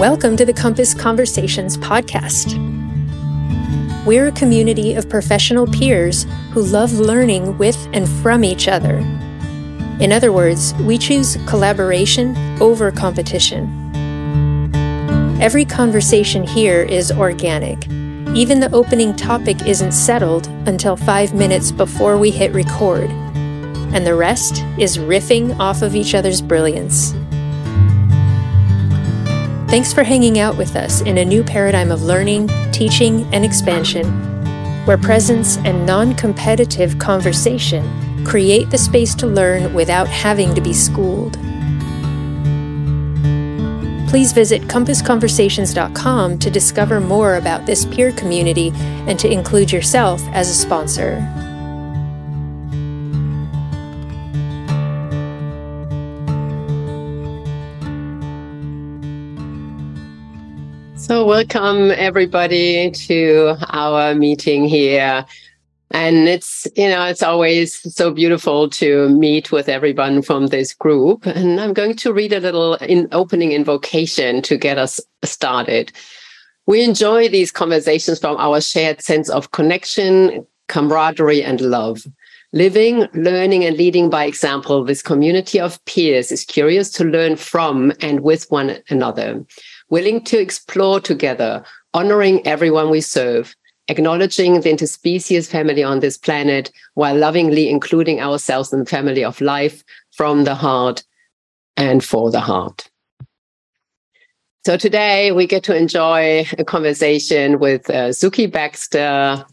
Welcome to the Compass Conversations podcast. We're a community of professional peers who love learning with and from each other. In other words, we choose collaboration over competition. Every conversation here is organic. Even the opening topic isn't settled until five minutes before we hit record, and the rest is riffing off of each other's brilliance. Thanks for hanging out with us in a new paradigm of learning, teaching, and expansion, where presence and non competitive conversation create the space to learn without having to be schooled. Please visit compassconversations.com to discover more about this peer community and to include yourself as a sponsor. So, welcome everybody to our meeting here. And it's, you know, it's always so beautiful to meet with everyone from this group. And I'm going to read a little in opening invocation to get us started. We enjoy these conversations from our shared sense of connection, camaraderie, and love. Living, learning, and leading by example, this community of peers is curious to learn from and with one another willing to explore together, honoring everyone we serve, acknowledging the interspecies family on this planet while lovingly including ourselves in the family of life from the heart and for the heart. So today we get to enjoy a conversation with uh, Sukie Baxter,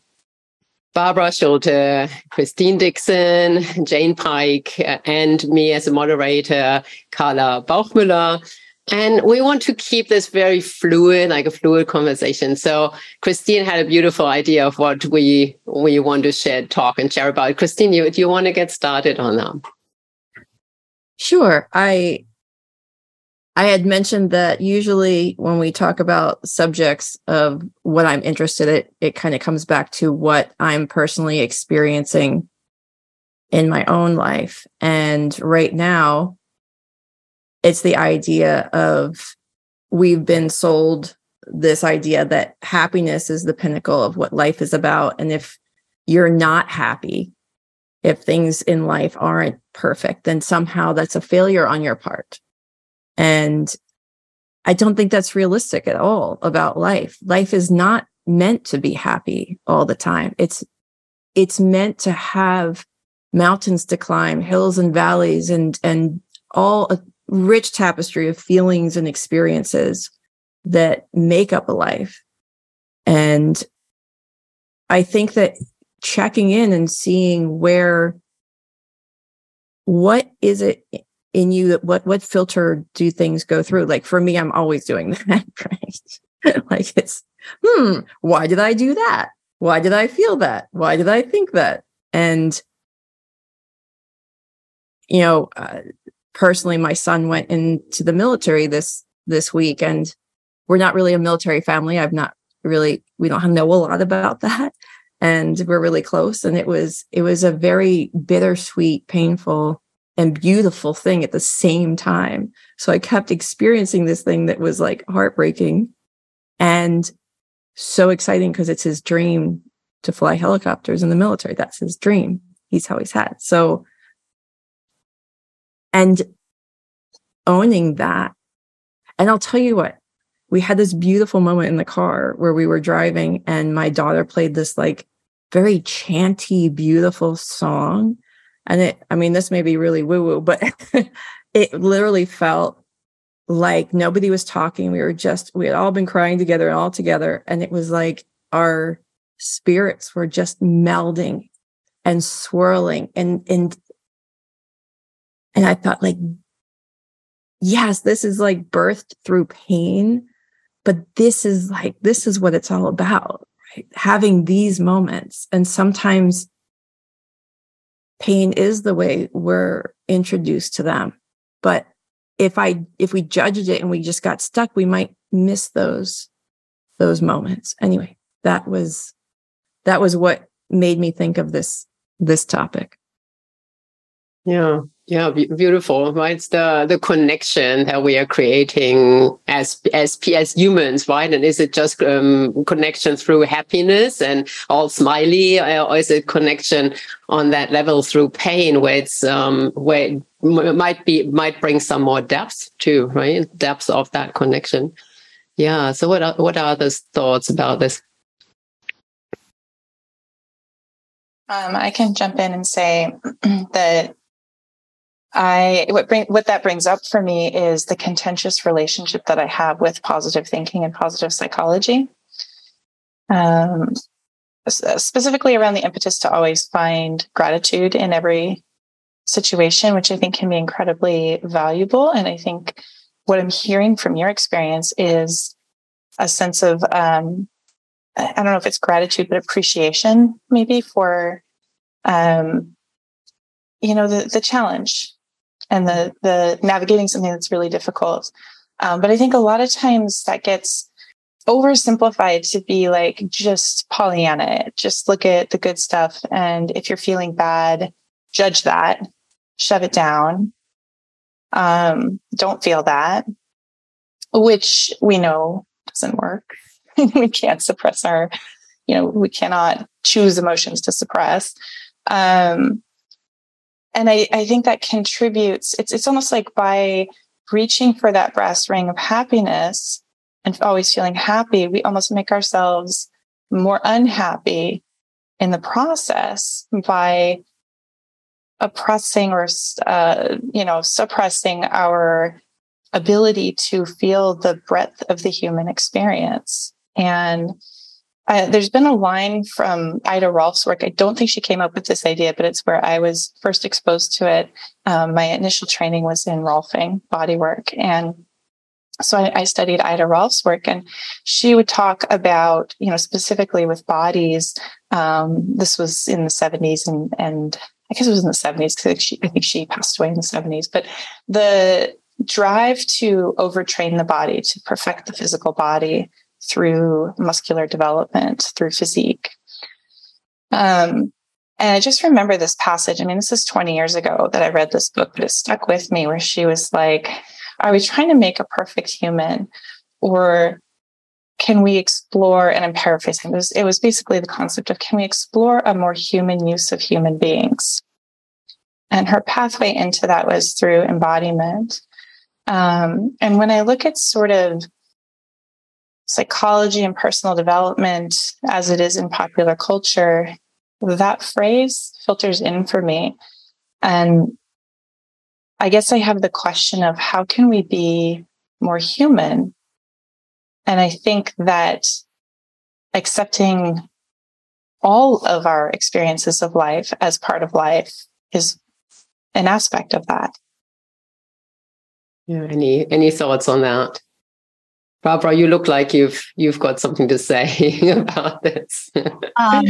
Barbara Schulte, Christine Dickson, Jane Pike, uh, and me as a moderator, Carla Bauchmüller. And we want to keep this very fluid, like a fluid conversation. So Christine had a beautiful idea of what we we want to share, talk, and share about. Christine, you, do you want to get started on that? Sure. I I had mentioned that usually when we talk about subjects of what I'm interested in, it kind of comes back to what I'm personally experiencing in my own life. And right now, it's the idea of we've been sold this idea that happiness is the pinnacle of what life is about. And if you're not happy, if things in life aren't perfect, then somehow that's a failure on your part. And I don't think that's realistic at all about life. Life is not meant to be happy all the time. It's it's meant to have mountains to climb, hills and valleys and and all rich tapestry of feelings and experiences that make up a life. And I think that checking in and seeing where what is it in you that what what filter do things go through? Like for me i'm always doing that right? Like it's hmm why did i do that? Why did i feel that? Why did i think that? And you know uh, personally, my son went into the military this this week, and we're not really a military family. I've not really we don't know a lot about that, and we're really close. And it was it was a very bittersweet, painful, and beautiful thing at the same time. So I kept experiencing this thing that was like heartbreaking and so exciting because it's his dream to fly helicopters in the military. That's his dream. He's always had. So and owning that. And I'll tell you what, we had this beautiful moment in the car where we were driving and my daughter played this like very chanty, beautiful song. And it, I mean, this may be really woo woo, but it literally felt like nobody was talking. We were just, we had all been crying together and all together. And it was like our spirits were just melding and swirling and, and and I thought, like, yes, this is like birthed through pain, but this is like, this is what it's all about, right? Having these moments. And sometimes pain is the way we're introduced to them. But if I, if we judged it and we just got stuck, we might miss those, those moments. Anyway, that was, that was what made me think of this, this topic. Yeah. Yeah, beautiful. Right, it's the the connection that we are creating as as as humans, right? And is it just um, connection through happiness and all smiley, or is it connection on that level through pain, where it's um, where it might be might bring some more depth too, right? Depth of that connection. Yeah. So what are, what are the thoughts about this? Um, I can jump in and say that I what bring what that brings up for me is the contentious relationship that I have with positive thinking and positive psychology. Um, specifically around the impetus to always find gratitude in every situation, which I think can be incredibly valuable. And I think what I'm hearing from your experience is a sense of um, I don't know if it's gratitude, but appreciation maybe for um, you know the the challenge and the the navigating something that's really difficult. Um, but I think a lot of times that gets oversimplified to be like just Pollyanna, just look at the good stuff. And if you're feeling bad, judge that, shove it down. Um, don't feel that, which we know doesn't work. we can't suppress our, you know, we cannot choose emotions to suppress. Um, and I, I think that contributes it's it's almost like by reaching for that brass ring of happiness and always feeling happy we almost make ourselves more unhappy in the process by oppressing or uh, you know suppressing our ability to feel the breadth of the human experience. And there's been a line from Ida Rolf's work. I don't think she came up with this idea, but it's where I was first exposed to it. Um, my initial training was in Rolfing body work. And so I, I, studied Ida Rolf's work and she would talk about, you know, specifically with bodies. Um, this was in the 70s and, and I guess it was in the 70s because she, I think she passed away in the 70s, but the drive to overtrain the body, to perfect the physical body, through muscular development, through physique. Um, and I just remember this passage. I mean, this is 20 years ago that I read this book, but it stuck with me where she was like, Are we trying to make a perfect human? Or can we explore, and I'm paraphrasing, it was, it was basically the concept of can we explore a more human use of human beings? And her pathway into that was through embodiment. Um, and when I look at sort of psychology and personal development as it is in popular culture, that phrase filters in for me. And I guess I have the question of how can we be more human? And I think that accepting all of our experiences of life as part of life is an aspect of that. Yeah, any any thoughts on that? Barbara, you look like you've you've got something to say about this. um,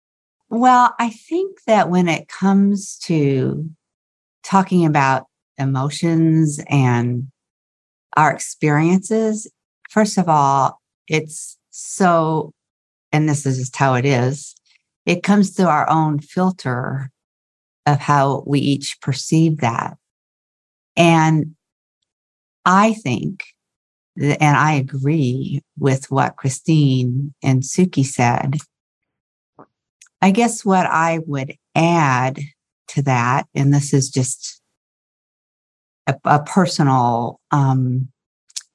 well, I think that when it comes to talking about emotions and our experiences, first of all, it's so, and this is just how it is, it comes through our own filter of how we each perceive that. And I think and I agree with what Christine and Sukie said. I guess what I would add to that, and this is just a, a personal um,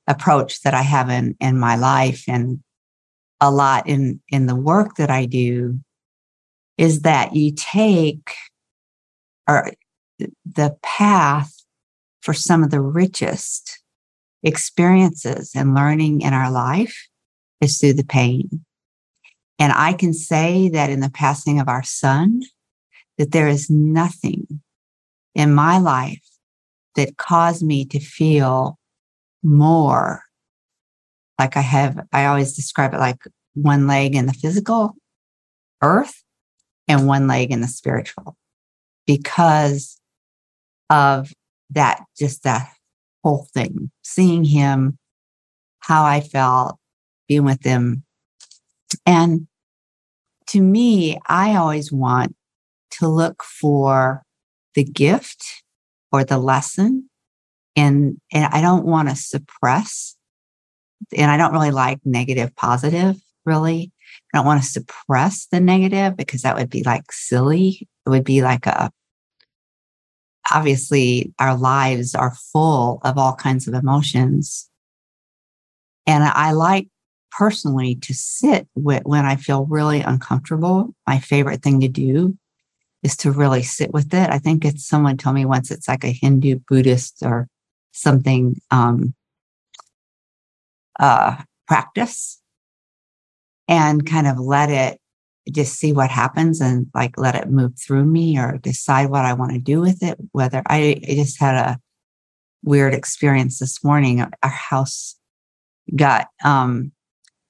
approach that I have in, in my life and a lot in, in the work that I do, is that you take or the path for some of the richest experiences and learning in our life is through the pain. And I can say that in the passing of our son, that there is nothing in my life that caused me to feel more like I have, I always describe it like one leg in the physical earth and one leg in the spiritual because of that, just that whole thing, seeing him, how I felt, being with him. And to me, I always want to look for the gift or the lesson. And, and I don't want to suppress. And I don't really like negative, positive, really. I don't want to suppress the negative because that would be like silly. It would be like a, obviously, our lives are full of all kinds of emotions. And I like personally to sit with when I feel really uncomfortable. My favorite thing to do is to really sit with it. I think it's someone told me once it's like a Hindu Buddhist or something um, uh, practice and kind of let it just see what happens and like let it move through me or decide what I want to do with it. Whether I, I just had a weird experience this morning. Our house got um,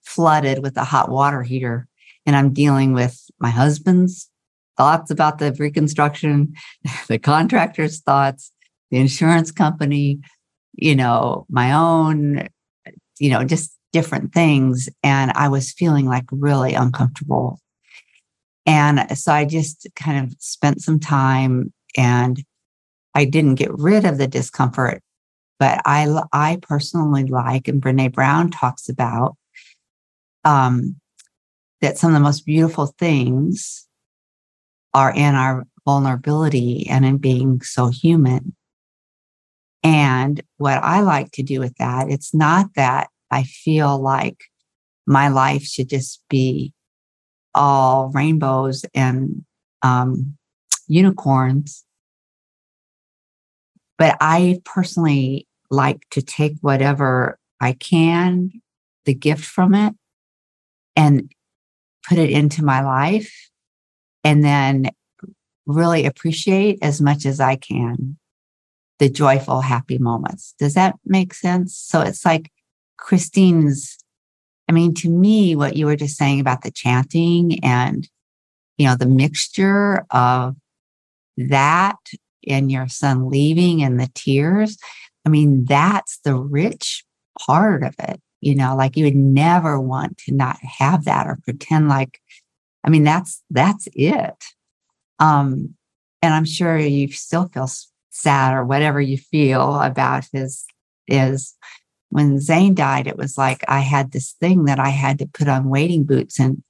flooded with a hot water heater, and I'm dealing with my husband's thoughts about the reconstruction, the contractor's thoughts, the insurance company, you know, my own, you know, just different things. And I was feeling like really uncomfortable. And so I just kind of spent some time and I didn't get rid of the discomfort, but I, I personally like, and Brene Brown talks about, um, that some of the most beautiful things are in our vulnerability and in being so human. And what I like to do with that, it's not that I feel like my life should just be all rainbows and um, unicorns. But I personally like to take whatever I can, the gift from it, and put it into my life and then really appreciate as much as I can the joyful, happy moments. Does that make sense? So it's like Christine's, I mean, to me, what you were just saying about the chanting and, you know, the mixture of that and your son leaving and the tears. I mean, that's the rich part of it. You know, like you would never want to not have that or pretend like, I mean, that's, that's it. Um, and I'm sure you still feel sad or whatever you feel about his, is when Zane died, it was like I had this thing that I had to put on wading boots and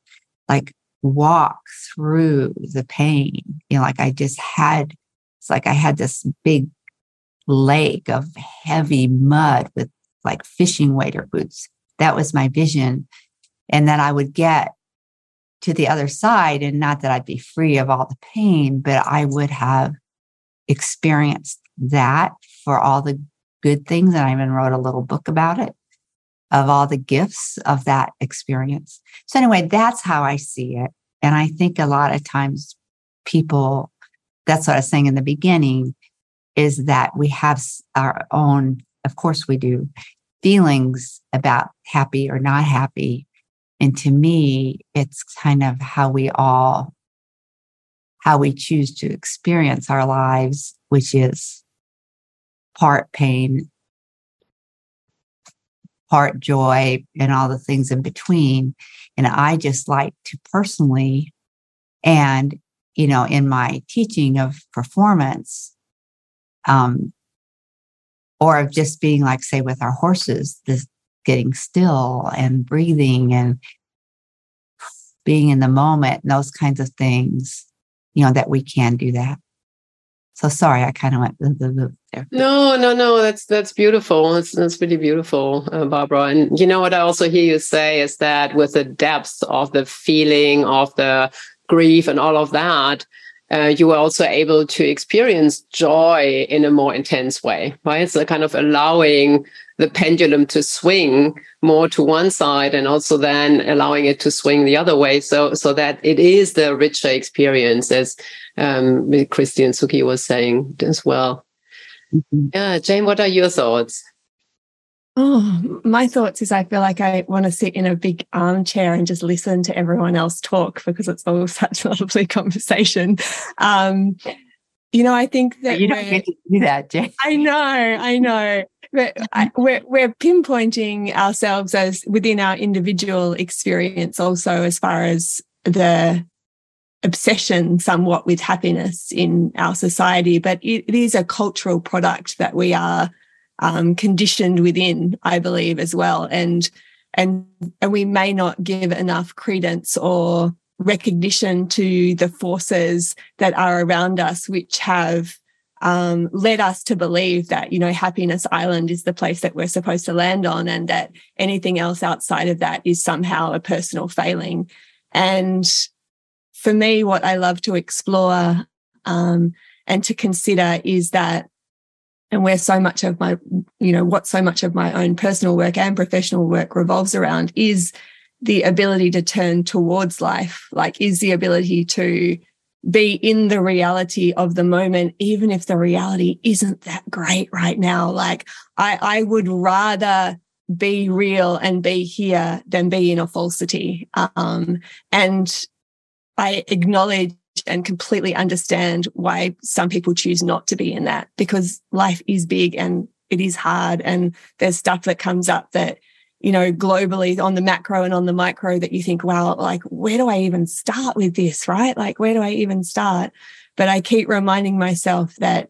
like walk through the pain. You know, like I just had, it's like I had this big lake of heavy mud with like fishing wader boots. That was my vision. And then I would get to the other side, and not that I'd be free of all the pain, but I would have experienced that for all the good things. And I even wrote a little book about it of all the gifts of that experience. So, anyway, that's how I see it. And I think a lot of times people, that's what I was saying in the beginning, is that we have our own, of course, we do, feelings about happy or not happy. And to me, it's kind of how we all, how we choose to experience our lives, which is part pain, part joy, and all the things in between. And I just like to personally, and, you know, in my teaching of performance, um, or of just being like, say, with our horses, this getting still and breathing and being in the moment, and those kinds of things, you know, that we can do that. So sorry, I kind of went. No, no, no. That's that's beautiful. That's that's really beautiful, uh, Barbara. And you know what I also hear you say is that with the depth of the feeling of the grief and all of that, uh, you were also able to experience joy in a more intense way, right? So kind of allowing the pendulum to swing more to one side and also then allowing it to swing the other way. So, so that it is the richer experience as, um, Christine Sukie was saying as well. Mm-hmm. Yeah. Jane, what are your thoughts? Oh, my thoughts is I feel like I want to sit in a big armchair and just listen to everyone else talk because it's all such a lovely conversation. Um, you know, I think that you don't get to do that, Jane. I know, I know but I, we're we're pinpointing ourselves as within our individual experience also as far as the obsession somewhat with happiness in our society, but it, it is a cultural product that we are um, conditioned within, I believe, as well. And and and we may not give enough credence or recognition to the forces that are around us, which have um, led us to believe that you know happiness island is the place that we're supposed to land on and that anything else outside of that is somehow a personal failing and for me what i love to explore um, and to consider is that and where so much of my you know what so much of my own personal work and professional work revolves around is the ability to turn towards life like is the ability to be in the reality of the moment, even if the reality isn't that great right now. Like I, I would rather be real and be here than be in a falsity. Um, and I acknowledge and completely understand why some people choose not to be in that because life is big and it is hard and there's stuff that comes up that you know, globally on the macro and on the micro that you think, wow, like, where do I even start with this? Right? Like, where do I even start? But I keep reminding myself that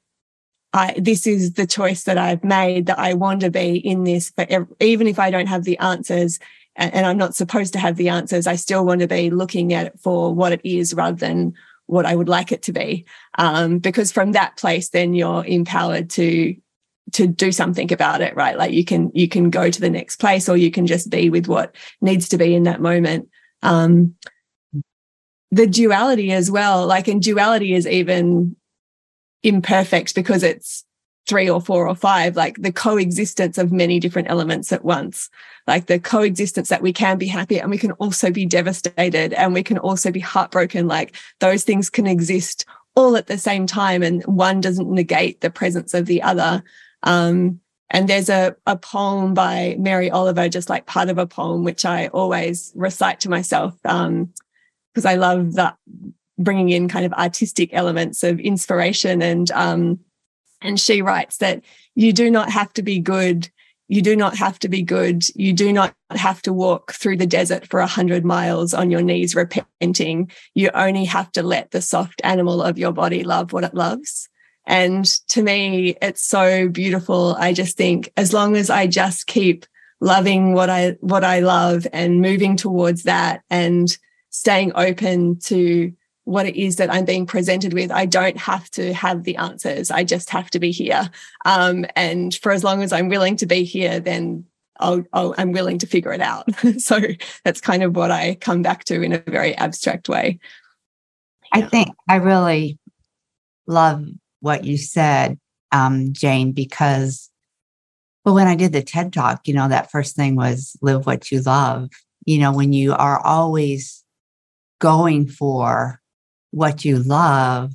I, this is the choice that I've made that I want to be in this, but even if I don't have the answers and, I'm not supposed to have the answers, I still want to be looking at it for what it is rather than what I would like it to be. Um, because from that place, then you're empowered to to do something about it right? Like you can you can go to the next place or you can just be with what needs to be in that moment. Um the duality as well like and duality is even imperfect because it's three or four or five like the coexistence of many different elements at once like the coexistence that we can be happy and we can also be devastated and we can also be heartbroken like those things can exist all at the same time and one doesn't negate the presence of the other um, and there's a, a poem by Mary Oliver, just like part of a poem, which I always recite to myself because um, I love that bringing in kind of artistic elements of inspiration. And um, and she writes that you do not have to be good. You do not have to be good. You do not have to walk through the desert for a hundred miles on your knees repenting. You only have to let the soft animal of your body love what it loves. And to me, it's so beautiful. I just think as long as I just keep loving what I, what I love and moving towards that and staying open to what it is that I'm being presented with. I don't have to have the answers. I just have to be here. Um, and for as long as I'm willing to be here, then I'll, i am willing to figure it out. so that's kind of what I come back to in a very abstract way. I think I really love what you said, um, Jane, because well, when I did the TED talk, you know, that first thing was live what you love. You know, when you are always going for what you love,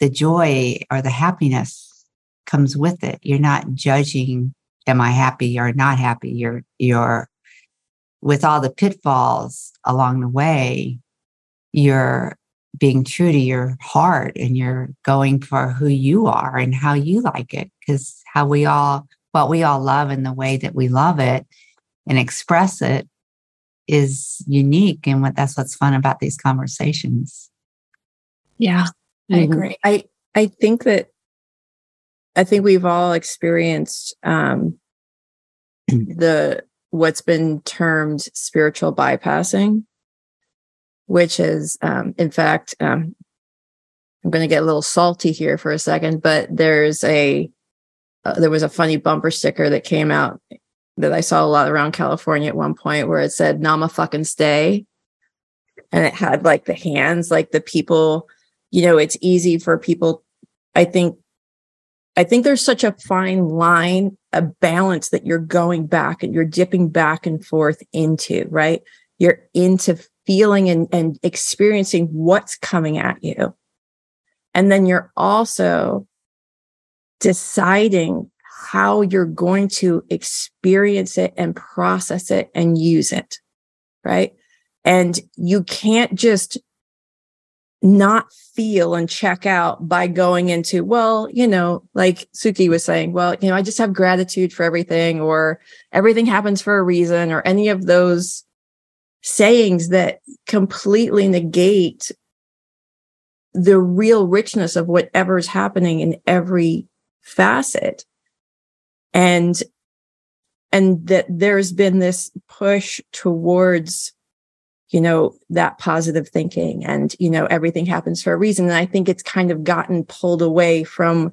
the joy or the happiness comes with it. You're not judging, am I happy or not happy? You're, you're with all the pitfalls along the way, you're being true to your heart and you're going for who you are and how you like it because how we all what we all love and the way that we love it and express it is unique and what that's what's fun about these conversations yeah i mm-hmm. agree i i think that i think we've all experienced um the what's been termed spiritual bypassing which is, um, in fact, um, I'm going to get a little salty here for a second, but there's a uh, there was a funny bumper sticker that came out that I saw a lot around California at one point where it said "Nama fucking stay," and it had like the hands, like the people. You know, it's easy for people. I think I think there's such a fine line, a balance that you're going back and you're dipping back and forth into, right? You're into feeling and, and experiencing what's coming at you. And then you're also deciding how you're going to experience it and process it and use it. Right. And you can't just not feel and check out by going into, well, you know, like Sukie was saying, well, you know, I just have gratitude for everything or everything happens for a reason or any of those sayings that completely negate the real richness of whatever's happening in every facet and and that there's been this push towards you know that positive thinking and you know everything happens for a reason. And i think it's kind of gotten pulled away from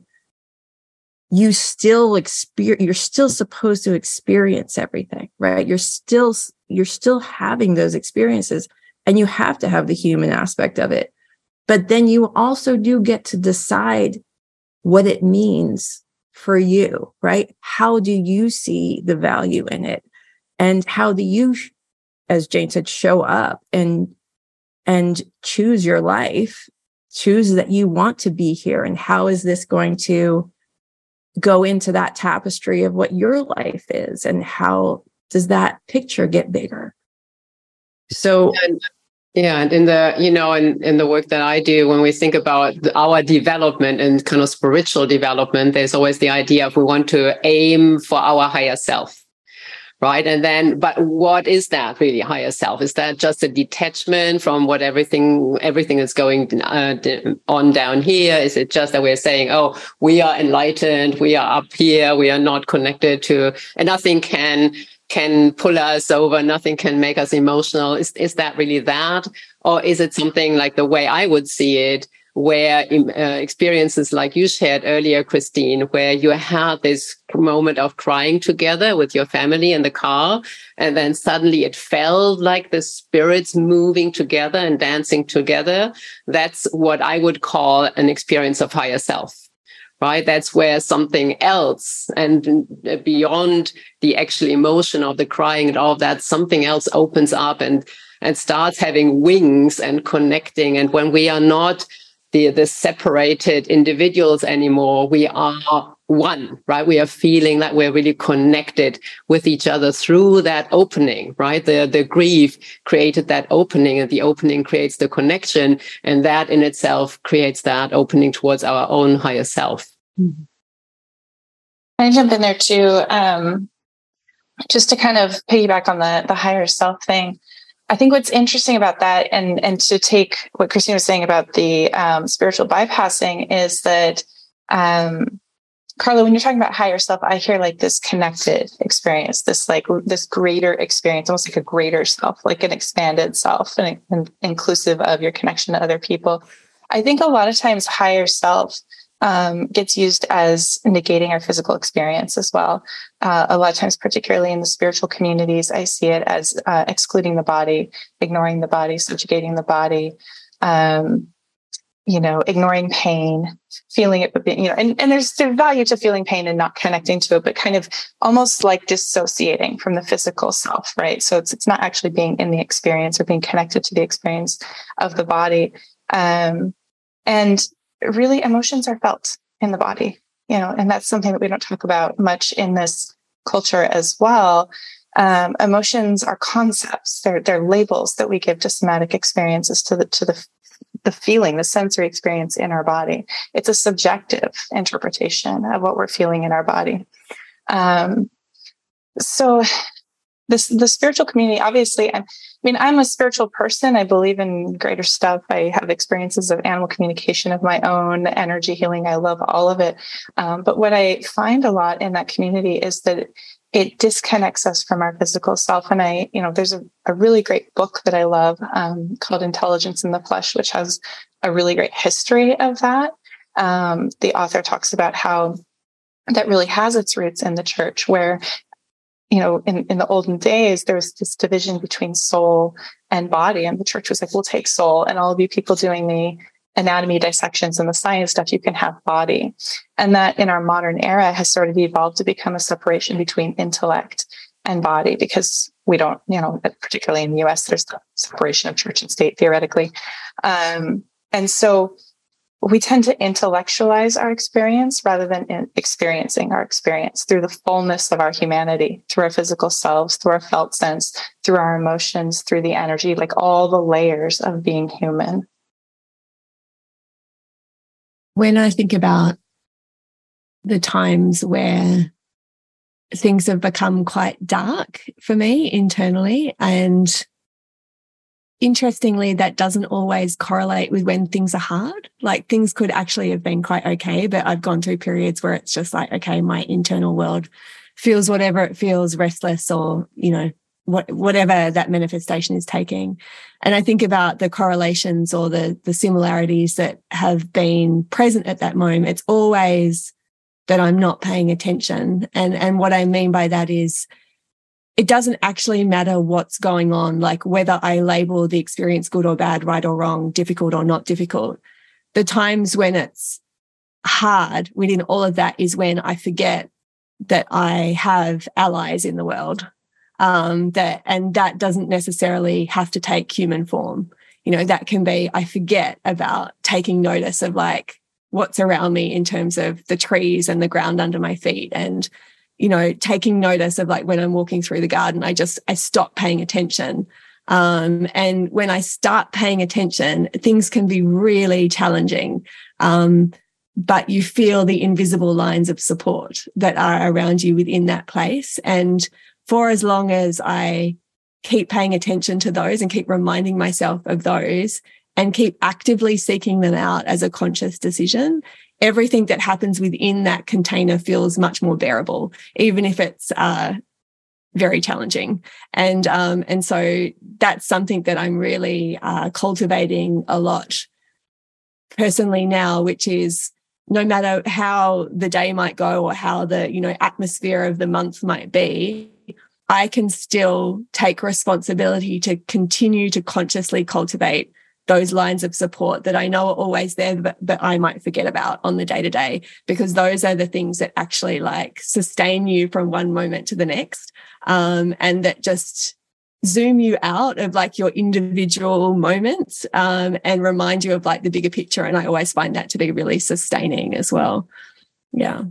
you still experience you're still supposed to experience everything right? You're still you're still having those experiences and you have to have the human aspect of it. But then you also do get to decide what it means for you, right? How do you see the value in it? And how do you, as Jane said, show up and and choose your life, choose that you want to be here. And how is this going to go into that tapestry of what your life is? And how does that picture get bigger? So and yeah, and in the you know, in in the work that I do, when we think about our development and kind of spiritual development, there's always the idea of we want to aim for our higher self, right? And then, but what is that really higher self? Is that just a detachment from what everything everything is going uh, on down here? Is it just that we're saying, oh, we are enlightened, we are up here, we are not connected to, and nothing can can pull us over, nothing can make us emotional. Is, is that really that? Or is it something like the way I would see it, where uh, experiences like you shared earlier, Christine, where you had this moment of crying together with your family in the car, and then suddenly it felt like the spirits moving together and dancing together. That's what I would call an experience of higher self right? That's where something else and beyond the actual emotion of the crying and all that, something else opens up and and starts having wings and connecting. And when we are not the the separated individuals anymore, we are one, right? We are feeling that we're really connected with each other through that opening, right? The the grief created that opening, and the opening creates the connection, and that in itself creates that opening towards our own higher self. Mm-hmm. I jump in there too, um, just to kind of piggyback on the the higher self thing. I think what's interesting about that, and and to take what Christine was saying about the um, spiritual bypassing, is that um, Carla, when you're talking about higher self, I hear like this connected experience, this like this greater experience, almost like a greater self, like an expanded self, and, and inclusive of your connection to other people. I think a lot of times higher self um, gets used as negating our physical experience as well. Uh, a lot of times, particularly in the spiritual communities, I see it as uh, excluding the body, ignoring the body, subjugating the body, um, you know, ignoring pain, feeling it, but being, you know, and, and there's the value to feeling pain and not connecting to it, but kind of almost like dissociating from the physical self, right? So it's it's not actually being in the experience or being connected to the experience of the body. Um, and really emotions are felt in the body, you know, and that's something that we don't talk about much in this culture as well. Um, emotions are concepts; they're they're labels that we give to somatic experiences, to the to the the feeling, the sensory experience in our body. It's a subjective interpretation of what we're feeling in our body. Um, so this the spiritual community obviously i mean i'm a spiritual person. I believe in greater stuff. I have experiences of animal communication of my own energy healing. I love all of it. Um, but what i find a lot in that community is that it disconnects us from our physical self. And i you know there's a, a really great book that i love um, called intelligence in the flesh which has a really great history of that. Um, the author talks about how that really has its roots in the church where you know, in, in the olden days, there was this division between soul and body. And the church was like, we'll take soul. And all of you people doing the anatomy dissections and the science stuff, you can have body. And that in our modern era has sort of evolved to become a separation between intellect and body because we don't, you know, particularly in the US, there's the separation of church and state theoretically. Um, and so we tend to intellectualize our experience rather than experiencing our experience through the fullness of our humanity, through our physical selves, through our felt sense, through our emotions, through the energy, like all the layers of being human. When I think about the times where things have become quite dark for me internally and interestingly, that doesn't always correlate with when things are hard. Like things could actually have been quite okay, but I've gone through periods where it's just like, okay, my internal world feels whatever it feels, restless or, you know, what, whatever that manifestation is taking. And I think about the correlations or the, the similarities that have been present at that moment. It's always that I'm not paying attention. And, and what I mean by that is it doesn't actually matter what's going on, like whether I label the experience good or bad, right or wrong, difficult or not difficult. The times when it's hard within all of that is when I forget that I have allies in the world. Um, that and that doesn't necessarily have to take human form. You know, that can be I forget about taking notice of like what's around me in terms of the trees and the ground under my feet and you know, taking notice of like when I'm walking through the garden, I just, I stop paying attention. Um, and when I start paying attention, things can be really challenging. Um, but you feel the invisible lines of support that are around you within that place. And for as long as I keep paying attention to those and keep reminding myself of those and keep actively seeking them out as a conscious decision, everything that happens within that container feels much more bearable, even if it's uh, very challenging. And um, and so that's something that I'm really uh, cultivating a lot personally now, which is no matter how the day might go or how the you know atmosphere of the month might be i can still take responsibility to continue to consciously cultivate those lines of support that I know are always there, but, but I might forget about on the day to day, because those are the things that actually like sustain you from one moment to the next. Um, and that just zoom you out of like your individual moments um, and remind you of like the bigger picture. And I always find that to be really sustaining as well. Yeah.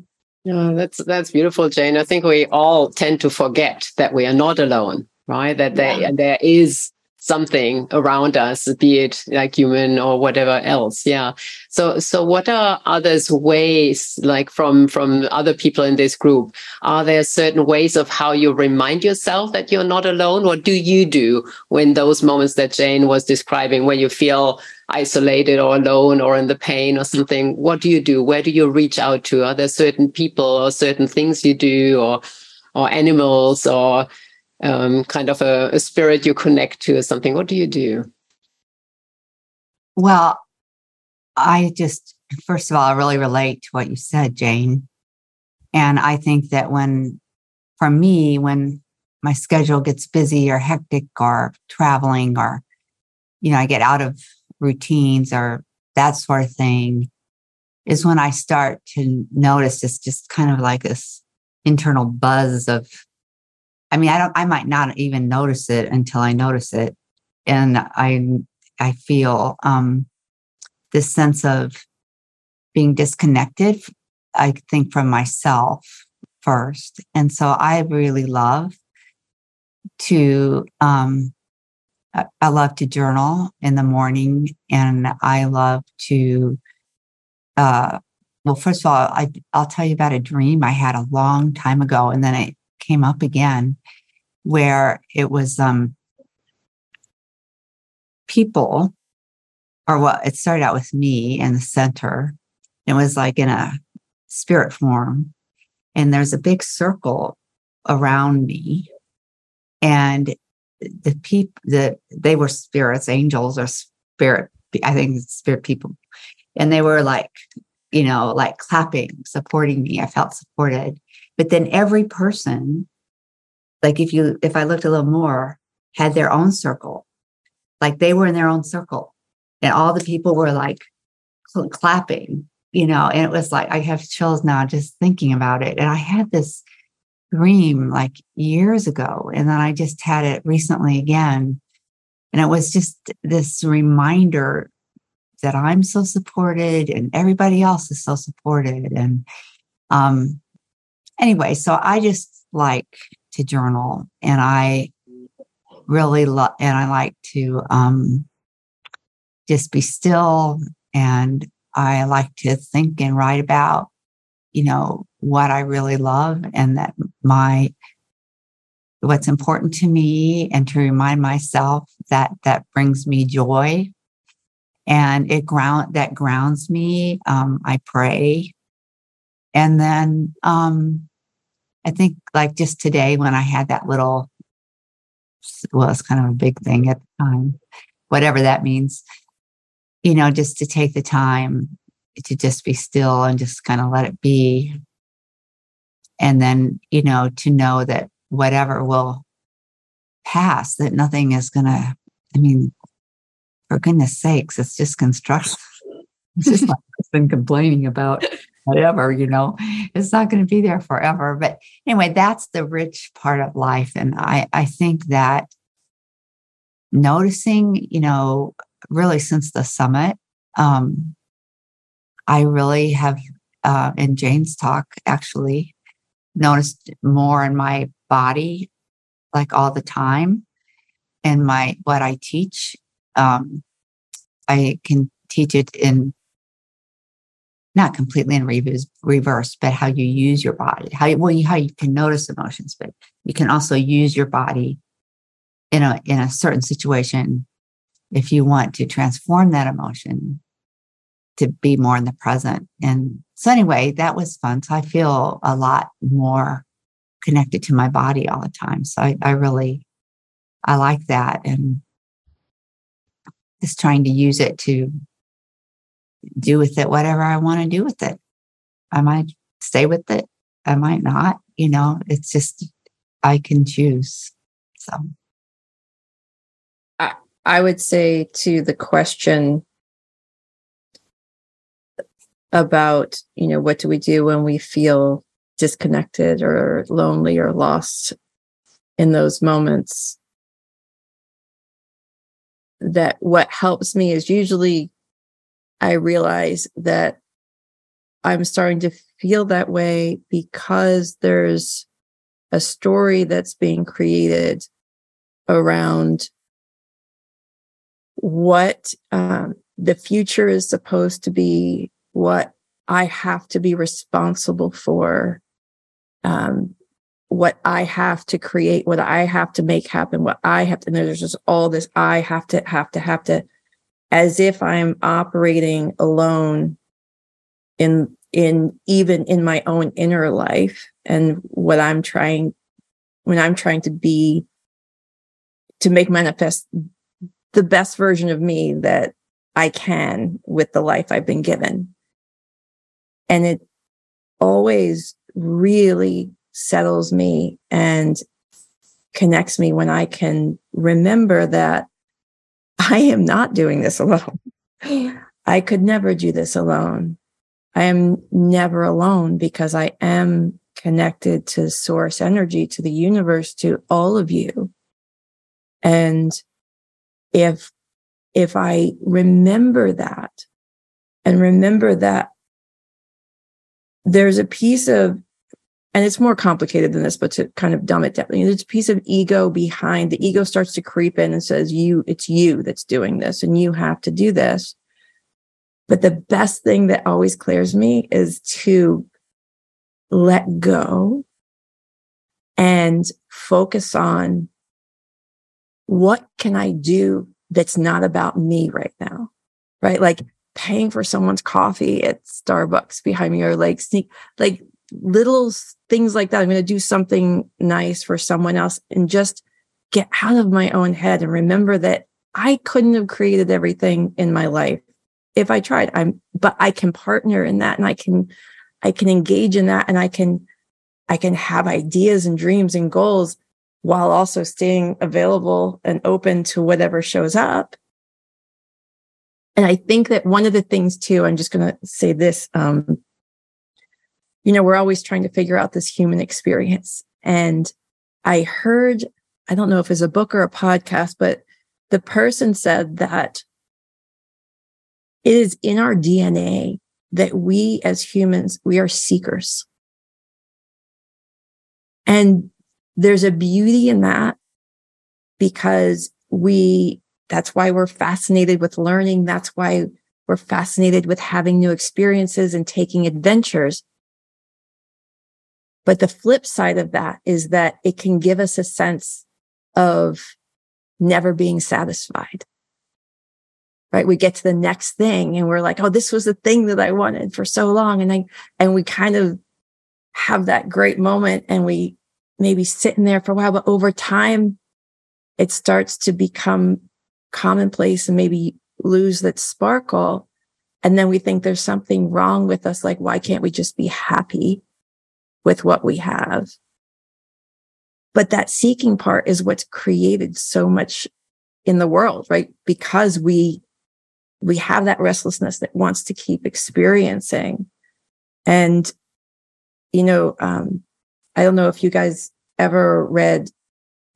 Yeah, that's that's beautiful, Jane. I think we all tend to forget that we are not alone, right? That there yeah. there is something around us, be it like human or whatever else. Yeah. So, so what are others ways, like from, from other people in this group? Are there certain ways of how you remind yourself that you're not alone? What do you do when those moments that Jane was describing, where you feel isolated or alone or in the pain or something? What do you do? Where do you reach out to? Are there certain people or certain things you do or, or animals or um, kind of a, a spirit you connect to or something? What do you do? Well, I just, first of all, I really relate to what you said, Jane. And I think that when, for me, when my schedule gets busy or hectic or traveling or, you know, I get out of routines or that sort of thing, is when I start to notice this just kind of like this internal buzz of I mean, I don't, I might not even notice it until I notice it. And I, I feel, um, this sense of being disconnected, I think from myself first. And so I really love to, um, I love to journal in the morning and I love to, uh, well, first of all, I, I'll tell you about a dream I had a long time ago. And then I, came up again where it was um, people, or what it started out with me in the center. It was like in a spirit form, and there's a big circle around me, and the people that they were spirits, angels, or spirit. I think spirit people, and they were like, you know, like clapping, supporting me. I felt supported but then every person, like if you, if I looked a little more, had their own circle. Like they were in their own circle and all the people were like cl- clapping, you know, and it was like, I have chills now just thinking about it. And I had this dream like years ago. And then I just had it recently again. And it was just this reminder that I'm so supported and everybody else is so supported. And um, anyway, so I just like to journal and I really love, and I like to um, just be still and I like to think and write about, you know, what I really love and that my what's important to me and to remind myself that that brings me joy. And it ground that grounds me um, i pray and then um, i think like just today when i had that little well it's kind of a big thing at the time whatever that means you know just to take the time to just be still and just kind of let it be. And then you know to know that whatever will pass that nothing is going to i mean for goodness sakes it's just construction it's just like i've been complaining about whatever you know it's not going to be there forever. But anyway that's the rich part of life. And i i think that noticing you know really since the summit um i really have uh in jane's talk actually noticed more in my body like all the time and my what i teach. Um i can teach it in not completely in reverse, but how you use your body how you, well how you can notice emotions but you can also use your body in a in a certain situation if you want to transform that emotion to be more in the present and so anyway, that was fun. So I feel a lot more connected to my body all the time. So I, I really, I like that. And just trying to use it to do with it whatever I want to do with it. I might stay with it. I might not, you know, it's just, I can choose. So I, I would say to the question, about, you know, what do we do when we feel disconnected or lonely or lost in those moments? That what helps me is usually I realize that I'm starting to feel that way because there's a story that's being created around what um, the future is supposed to be what I have to be responsible for, um, what I have to create, what I have to make happen, what I have to, and there's just all this I have to, have to, have to, as if I'm operating alone in, in even in my own inner life and what I'm trying, when I'm trying to be, to make manifest the best version of me that I can with the life I've been given. And it always really settles me and connects me when I can remember that I am not doing this alone. I could never do this alone. I am never alone because I am connected to source energy, to the universe, to all of you. And if, if I remember that and remember that there's a piece of and it's more complicated than this, but to kind of dumb it down, there's a piece of ego behind the ego starts to creep in and says, you, it's you that's doing this and you have to do this. But the best thing that always clears me is to let go and focus on what can I do that's not about me right now? Right. Like paying for someone's coffee at Starbucks behind me or like sneak like little things like that. I'm going to do something nice for someone else and just get out of my own head and remember that I couldn't have created everything in my life if I tried. I'm but I can partner in that and I can I can engage in that and I can I can have ideas and dreams and goals while also staying available and open to whatever shows up and I think that one of the things too, I'm just going to say this, um, you know, we're always trying to figure out this human experience. And I heard, I don't know if it's a book or a podcast, but the person said that it is in our DNA that we as humans, we are seekers. And there's a beauty in that because we that's why we're fascinated with learning. That's why we're fascinated with having new experiences and taking adventures. But the flip side of that is that it can give us a sense of never being satisfied. Right. We get to the next thing and we're like, oh, this was the thing that I wanted for so long. And I, and we kind of have that great moment and we maybe sit in there for a while, but over time, it starts to become commonplace and maybe lose that sparkle. And then we think there's something wrong with us. Like, why can't we just be happy with what we have? But that seeking part is what's created so much in the world, right? Because we, we have that restlessness that wants to keep experiencing. And, you know, um, I don't know if you guys ever read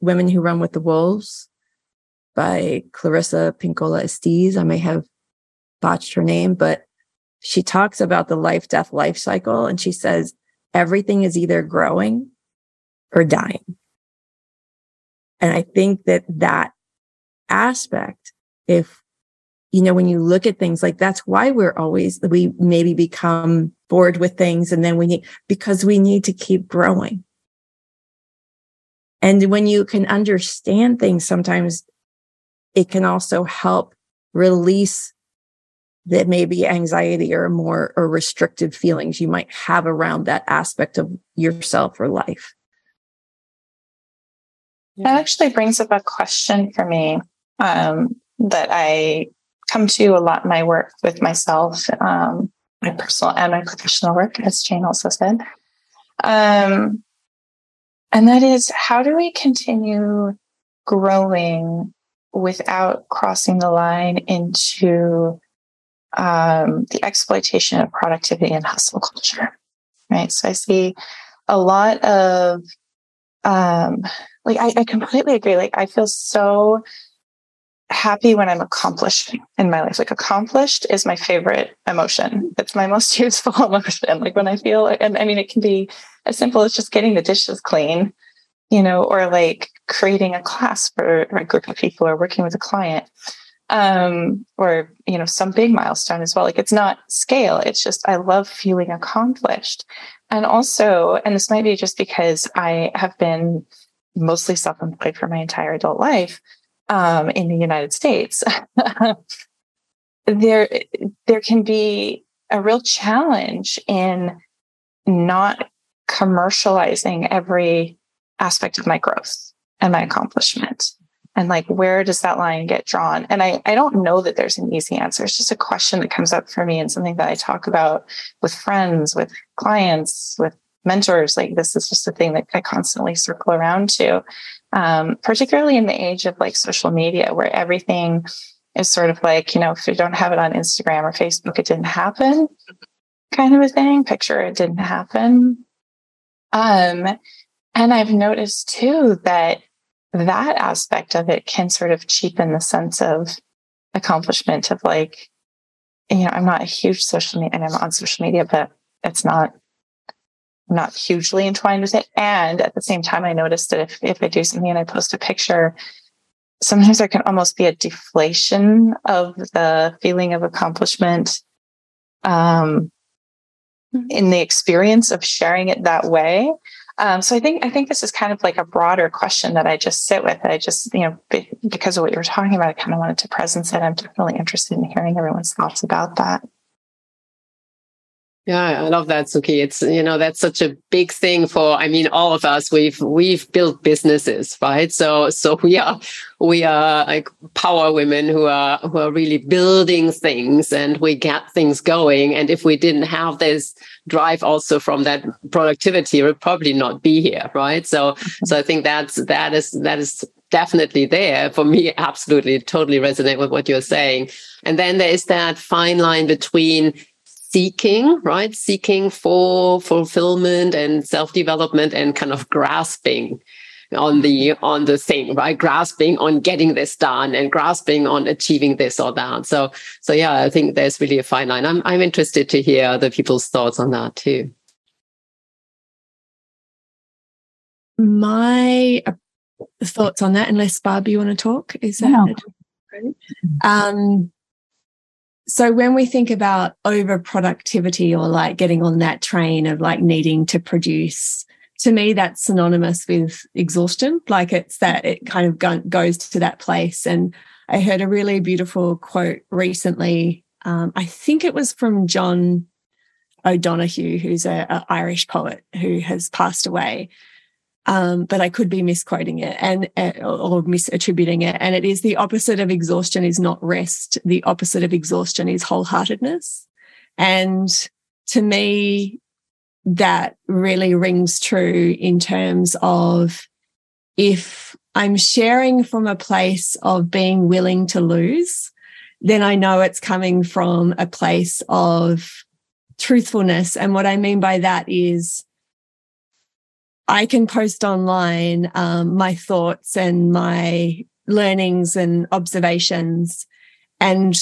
Women Who Run with the Wolves by Clarissa Pinkola Estes. I may have botched her name, but she talks about the life death life cycle and she says everything is either growing or dying. And I think that that aspect, if, you know, when you look at things like that's why we're always, we maybe become bored with things and then we need, because we need to keep growing. And when you can understand things, sometimes it can also help release that maybe anxiety or more or restricted feelings you might have around that aspect of yourself or life. That actually brings up a question for me um, that I come to a lot in my work with myself, um, my personal and my professional work, as Jane also said. Um, and that is how do we continue growing without crossing the line into um, the exploitation of productivity and hustle culture? Right. So I see a lot of, um, like, I, I completely agree. Like, I feel so happy when I'm accomplished in my life. Like accomplished is my favorite emotion. It's my most useful emotion. Like when I feel, and I mean, it can be as simple as just getting the dishes clean, you know, or like creating a class for a group of people or working with a client. Um, or, you know, some big milestone as well. Like it's not scale. It's just, I love feeling accomplished. And also, and this might be just because I have been mostly self-employed for my entire adult life um, in the United States, there there can be a real challenge in not commercializing every aspect of my growth and my accomplishment and like where does that line get drawn? And i i don't know that there's an easy answer. It's just a question that comes up for me and something that i talk about with friends with clients with mentors. Like this is just a thing that i constantly circle around to um, particularly in the age of like social media where everything is sort of like you know if you don't have it on instagram or facebook it didn't happen kind of a thing. Picture it didn't happen. Um, and I've noticed too that that aspect of it can sort of cheapen the sense of accomplishment of like, you know, I'm not a huge social media and I'm on social media, but it's not not hugely entwined with it. And at the same time, I noticed that if, if I do something and I post a picture, sometimes there can almost be a deflation of the feeling of accomplishment um, in the experience of sharing it that way. Um, so I think I think this is kind of like a broader question that I just sit with. I just you know because of what you were talking about, I kind of wanted to presence it. I'm definitely interested in hearing everyone's thoughts about that. Yeah, I love that, Sukie. It's you know that's such a big thing for. I mean, all of us we've we've built businesses, right? So so we are we are like power women who are who are really building things, and we get things going. And if we didn't have this drive also from that productivity, we'd probably not be here, right? So so I think that's that is that is definitely there for me. Absolutely, totally resonate with what you're saying. And then there is that fine line between seeking, right? Seeking for fulfillment and self-development and kind of grasping on the on the thing, right? Grasping on getting this done and grasping on achieving this or that. So so yeah, I think there's really a fine line. I'm I'm interested to hear other people's thoughts on that too. My uh, thoughts on that, unless Barb, you want to talk, is that no. um so when we think about over productivity or like getting on that train of like needing to produce to me, that's synonymous with exhaustion. Like it's that it kind of goes to that place. And I heard a really beautiful quote recently. Um, I think it was from John O'Donohue, who's an Irish poet who has passed away. Um, but I could be misquoting it and uh, or misattributing it. And it is the opposite of exhaustion is not rest. The opposite of exhaustion is wholeheartedness. And to me, that really rings true in terms of if I'm sharing from a place of being willing to lose, then I know it's coming from a place of truthfulness. And what I mean by that is I can post online um, my thoughts and my learnings and observations and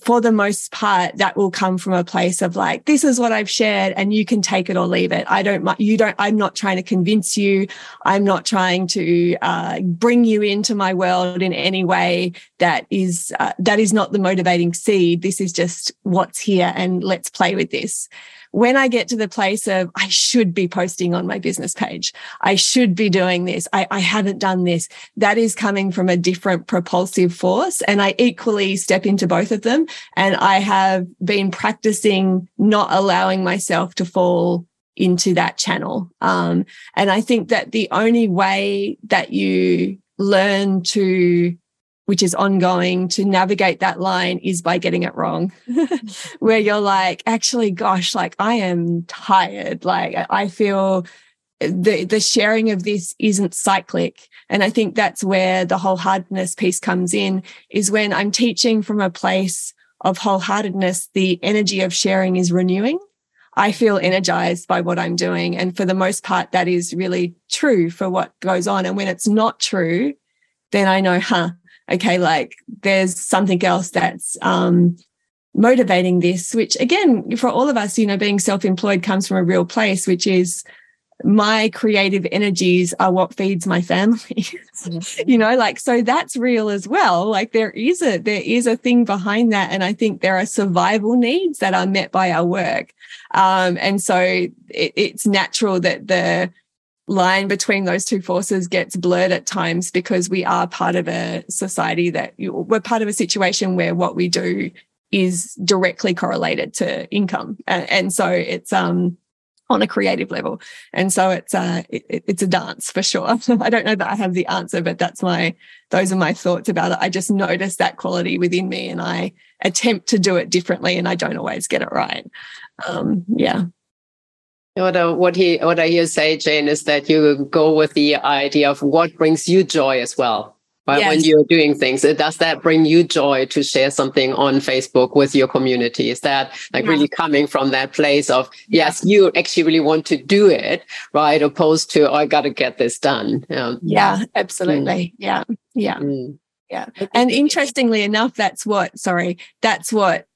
for the most part, that will come from a place of like, this is what I've shared and you can take it or leave it. I don't, you don't, I'm not trying to convince you. I'm not trying to uh, bring you into my world in any way that is, uh, that is not the motivating seed. This is just what's here and let's play with this when I get to the place of I should be posting on my business page, I should be doing this, I, I haven't done this, that is coming from a different propulsive force. And I equally step into both of them. And I have been practicing not allowing myself to fall into that channel. Um, and I think that the only way that you learn to which is ongoing to navigate that line is by getting it wrong where you're like actually gosh like i am tired like i feel the the sharing of this isn't cyclic and i think that's where the wholeheartedness piece comes in is when i'm teaching from a place of wholeheartedness the energy of sharing is renewing I feel energized by what I'm doing. And for the most part, that is really true for what goes on. And when it's not true, then I know, huh, okay, like there's something else that's um, motivating this, which again, for all of us, you know, being self employed comes from a real place, which is my creative energies are what feeds my family. You know like so that's real as well. Like there is a there is a thing behind that and i think there are survival needs that are met by our work. Um, and so it, it's natural that the line between those two forces gets blurred at times because we are part of a society that we're part of a situation where what we do is directly correlated to income. And, and so it's um on a creative level. And so it's uh it, it's a dance for sure. I don't know that i have the answer but that's my those are my thoughts about it. I just notice that quality within me and i attempt to do it differently and i don't always get it right. Um yeah what, uh, what he what I hear say, Jane, is that you go with the idea of what brings you joy as well. Right? Yes. When you're doing things, does that bring you joy to share something on Facebook with your community? Is that like yeah. really coming from that place of yes, you actually really want to do it, right? Opposed to oh, I got to get this done. Yeah, yeah absolutely. Mm. Yeah, yeah. Mm. Yeah. And interestingly enough, that's what, sorry, that's what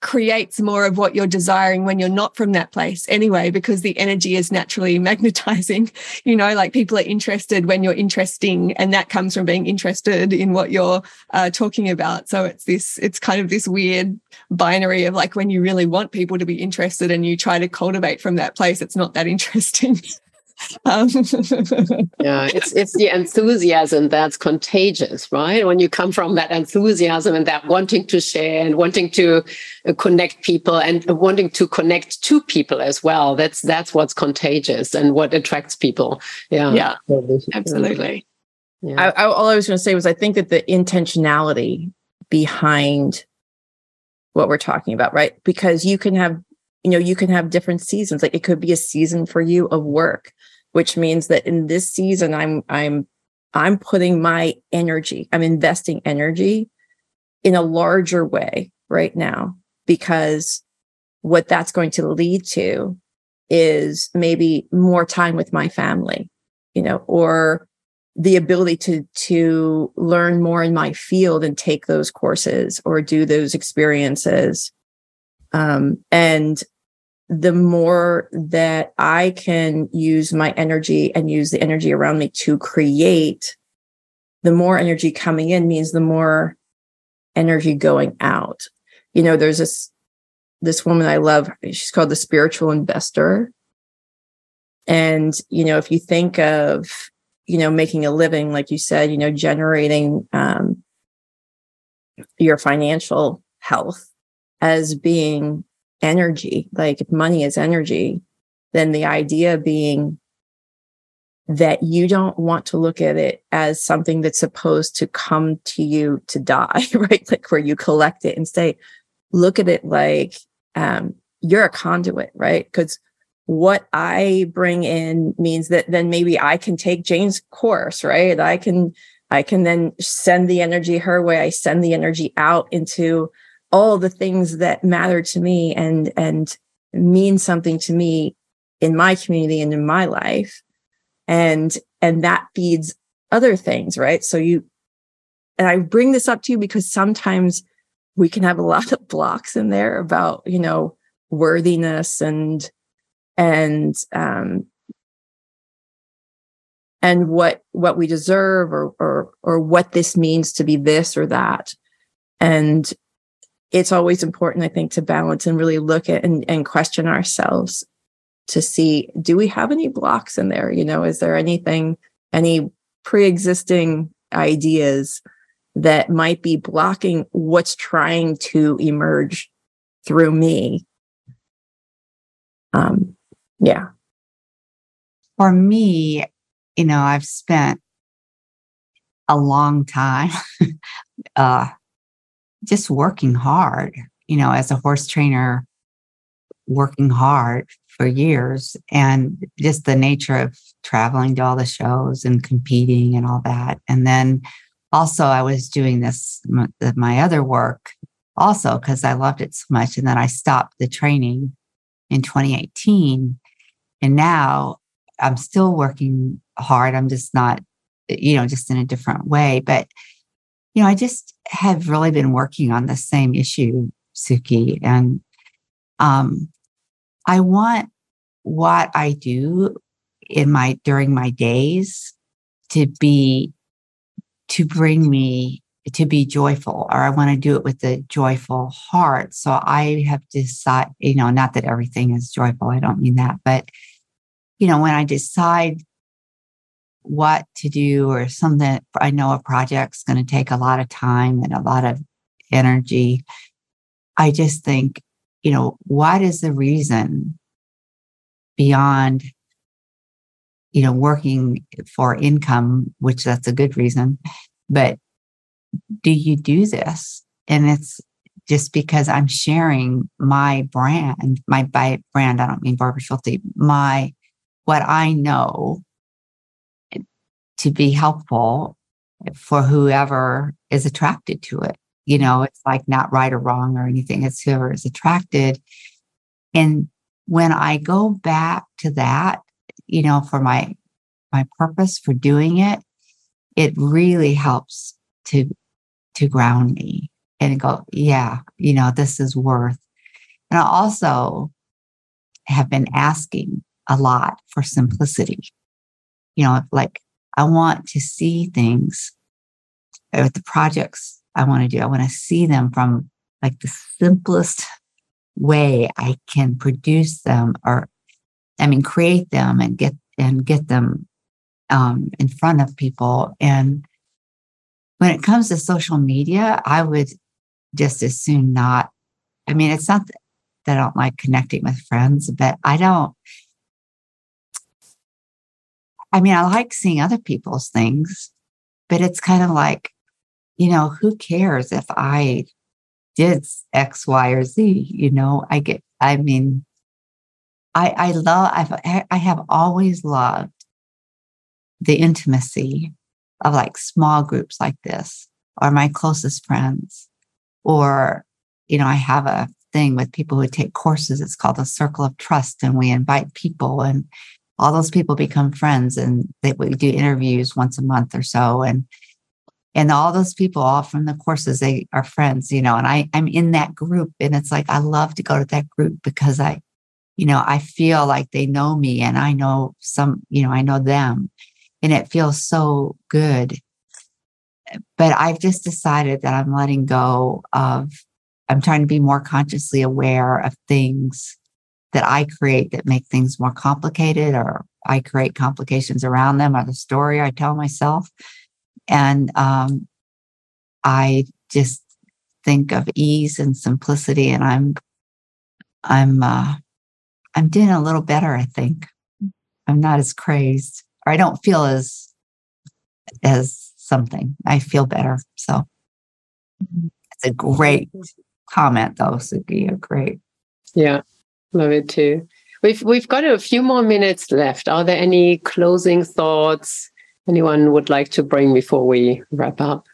creates more of what you're desiring when you're not from that place anyway, because the energy is naturally magnetizing. You know, like people are interested when you're interesting, and that comes from being interested in what you're uh, talking about. So it's this, it's kind of this weird binary of like when you really want people to be interested and you try to cultivate from that place, it's not that interesting. Um. yeah, it's it's the enthusiasm that's contagious, right? When you come from that enthusiasm and that wanting to share and wanting to uh, connect people and wanting to connect to people as well, that's that's what's contagious and what attracts people. Yeah, yeah, absolutely. Yeah. I, I, all I was going to say was I think that the intentionality behind what we're talking about, right? Because you can have you know you can have different seasons like it could be a season for you of work which means that in this season i'm i'm i'm putting my energy i'm investing energy in a larger way right now because what that's going to lead to is maybe more time with my family you know or the ability to to learn more in my field and take those courses or do those experiences. Um, and the more that I can use my energy and use the energy around me to create, the more energy coming in means the more energy going out. You know, there's this this woman I love. She's called the spiritual investor. and you know if you think of you know making a living like you said you know generating um, your financial health as being energy like if money is energy then the idea being that you don't want to look at it as something that's supposed to come to you to die, right? Like where you collect it and stay. Look at it like um, you're a conduit, right? Because what I bring in means that then maybe I can take Jane's course, right? I can I can then send the energy her way. I send the energy out into all the things that matter to me and and mean something to me in my community and in my life. And and that feeds other things right? So you and i bring this up to you because sometimes we can have a lot of blocks in there about you know worthiness and and um and what what we deserve or or or what this means to be this or that. And it's always important i think to balance and really look at and, and question ourselves to see do we have any blocks in there? You know is there anything any pre-existing ideas that might be blocking what's trying to emerge through me? Um yeah. For me you know i've spent a long time uh just working hard you know as a horse trainer working hard for years and just the nature of traveling to all the shows and competing and all that. And then also I was doing this, my other work also because I loved it so much. And then I stopped the training in 2018. And now I'm still working hard. I'm just not, you know, just in a different way. But, you know, I just have really been working on the same issue, Sukie. And um, I want what I do in my during my days to be to bring me to be joyful or I want to do it with a joyful heart. So I have decided, you know, not that everything is joyful. I don't mean that, but you know, when I decide what to do or something, I know a project's going to take a lot of time and a lot of energy. I just think, you know, what is the reason beyond you know working for income which that's a good reason but do you do this and it's just because i'm sharing my brand my by brand i don't mean barbara schulte my what i know to be helpful for whoever is attracted to it you know it's like not right or wrong or anything it's whoever is attracted and when I go back to that, you know, for my my purpose for doing it, it really helps to to ground me and go, yeah, you know, this is worth. And I also have been asking a lot for simplicity. You know, like I want to see things with the projects I want to do. I want to see them from like the simplest way I can produce them or I mean create them and get and get them um, in front of people. And when it comes to social media, I would just as soon not. I mean, it's not that I don't like connecting with friends, but I don't. I mean, I like seeing other people's things, but it's kind of like, you know, who cares if I did X, Y, or Z. You know, I get, I mean, I, I love, I've, I have always loved the intimacy of like small groups like this or my closest friends. Or, you know, I have a thing with people who take courses. It's called the Circle of Trust. And we invite people and all those people become friends and they, we do interviews once a month or so. And and all those people all from the courses they are friends you know and i i'm in that group and it's like i love to go to that group because i you know i feel like they know me and i know some you know i know them and it feels so good but i've just decided that i'm letting go of i'm trying to be more consciously aware of things that i create that make things more complicated or I create complications around them or the story I tell myself. And um, I just think of ease and simplicity, and I'm I'm uh, I'm doing a little better. I think I'm not as crazed, or I don't feel as as something. I feel better. So it's a great comment, though, Sukie. A great. Yeah, love it too. We've we've got a few more minutes left. Are there any closing thoughts anyone would like to bring before we wrap up?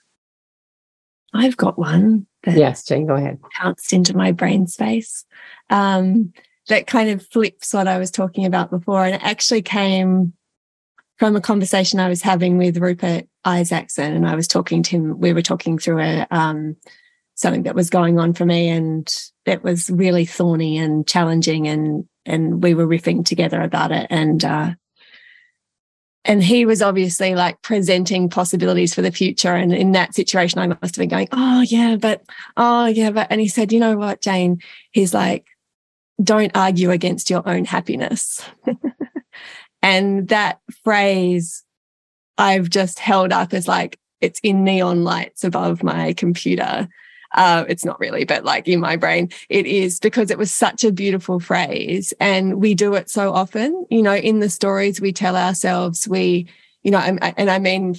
I've got one. yes, Jane, go ahead. Pounced into my brain space. Um, that kind of flips what I was talking about before, and it actually came from a conversation I was having with Rupert Isaacson, and I was talking to him. We were talking through a um, something that was going on for me, and it was really thorny and challenging, and and we were riffing together about it, and uh, and he was obviously like presenting possibilities for the future. And in that situation, I must have been going, Oh, yeah, but, oh, yeah, but, and he said, You know what, Jane? He's like, Don't argue against your own happiness. and that phrase I've just held up as like, it's in neon lights above my computer. Uh, it's not really, but like in my brain, it is because it was such a beautiful phrase. And we do it so often, you know, in the stories we tell ourselves, we, you know, and I mean,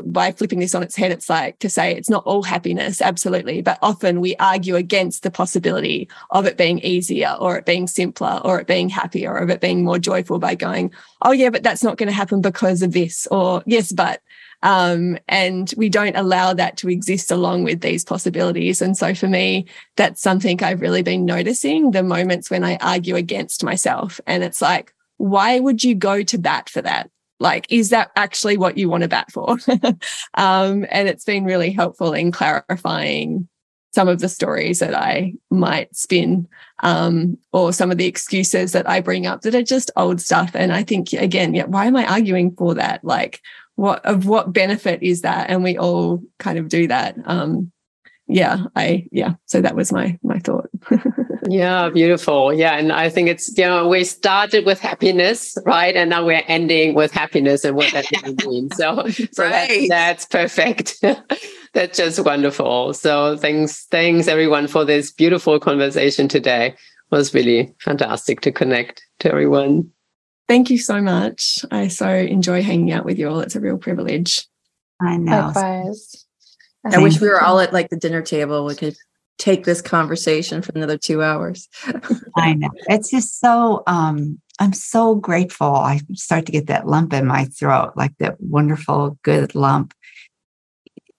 by flipping this on its head, it's like to say it's not all happiness, absolutely. But often we argue against the possibility of it being easier or it being simpler or it being happier or of it being more joyful by going, oh, yeah, but that's not going to happen because of this. Or yes, but um, and we don't allow that to exist along with these possibilities. And so for me, that's something I've really been noticing the moments when I argue against myself. And it's like, why would you go to bat for that? Like, is that actually what you want to bat for? um, and it's been really helpful in clarifying some of the stories that I might spin, um, or some of the excuses that I bring up that are just old stuff. And I think again, yeah, why am I arguing for that? Like, what of what benefit is that? And we all kind of do that. Um yeah i yeah. So that was my my thought. Yeah beautiful. Yeah and i think it's you know we started with happiness right? And now we're ending with happiness and what that means. So so right. that's, that's perfect. That's just wonderful. So thanks thanks everyone for this beautiful conversation today. It was really fantastic to connect to everyone Thank you so much. I so enjoy hanging out with you all. It's a real privilege. I know. Likewise. I wish we were all at like the dinner table. We could take this conversation for another two hours. I know. It's just so um I'm so grateful. I start to get that lump in my throat, like that wonderful, good lump.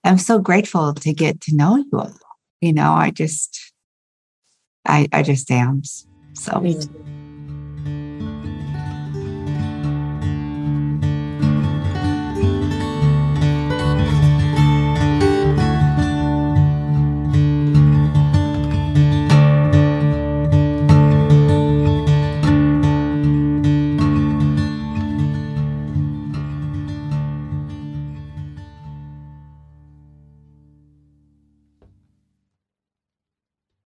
I'm so grateful to get to know you all. You know, I just I I just am. So